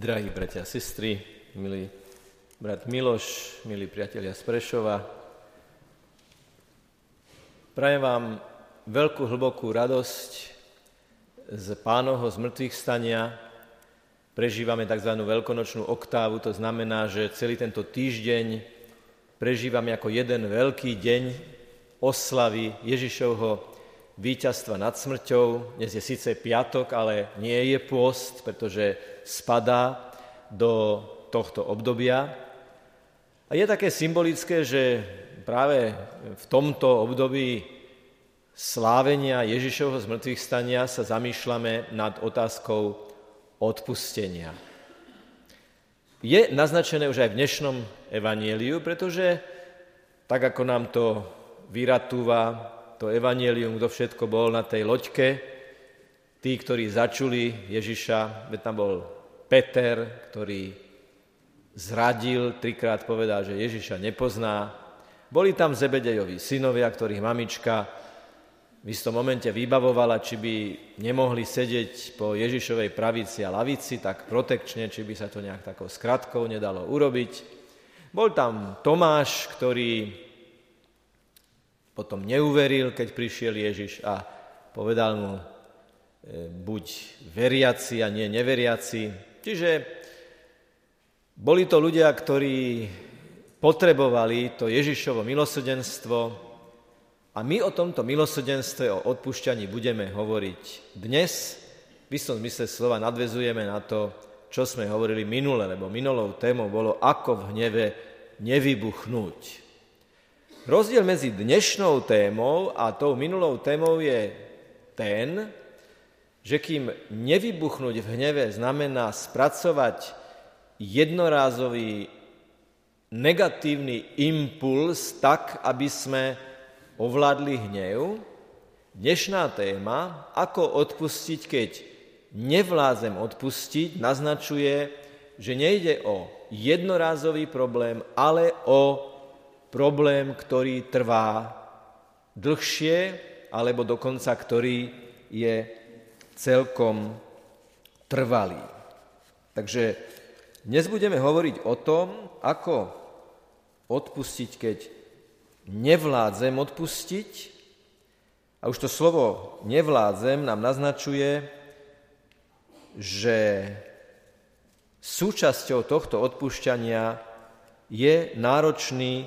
Drahí bratia a sestry, milý brat Miloš, milí priatelia z Prešova, prajem vám veľkú, hlbokú radosť z pánovho zmrtvých stania. Prežívame tzv. veľkonočnú oktávu, to znamená, že celý tento týždeň prežívame ako jeden veľký deň oslavy Ježišovho víťazstva nad smrťou. Dnes je síce piatok, ale nie je pôst, pretože spadá do tohto obdobia. A je také symbolické, že práve v tomto období slávenia Ježišovho zmrtvých stania sa zamýšľame nad otázkou odpustenia. Je naznačené už aj v dnešnom evanieliu, pretože tak ako nám to vyratúva to evanielium, kto všetko bol na tej loďke, tí, ktorí začuli Ježiša, veď tam bol Peter, ktorý zradil, trikrát povedal, že Ježiša nepozná. Boli tam Zebedejovi synovia, ktorých mamička v istom momente vybavovala, či by nemohli sedieť po Ježišovej pravici a lavici, tak protekčne, či by sa to nejak takou skratkou nedalo urobiť. Bol tam Tomáš, ktorý potom neuveril, keď prišiel Ježiš a povedal mu, e, buď veriaci a nie neveriaci, Čiže boli to ľudia, ktorí potrebovali to Ježišovo milosrdenstvo a my o tomto milosrdenstve, o odpúšťaní budeme hovoriť dnes. V istom zmysle slova nadvezujeme na to, čo sme hovorili minule, lebo minulou témou bolo, ako v hneve nevybuchnúť. Rozdiel medzi dnešnou témou a tou minulou témou je ten, že kým nevybuchnúť v hneve znamená spracovať jednorázový negatívny impuls tak, aby sme ovládli hnev, dnešná téma, ako odpustiť, keď nevládzem odpustiť, naznačuje, že nejde o jednorázový problém, ale o problém, ktorý trvá dlhšie, alebo dokonca ktorý je celkom trvalý. Takže dnes budeme hovoriť o tom, ako odpustiť, keď nevládzem odpustiť. A už to slovo nevládzem nám naznačuje, že súčasťou tohto odpúšťania je náročný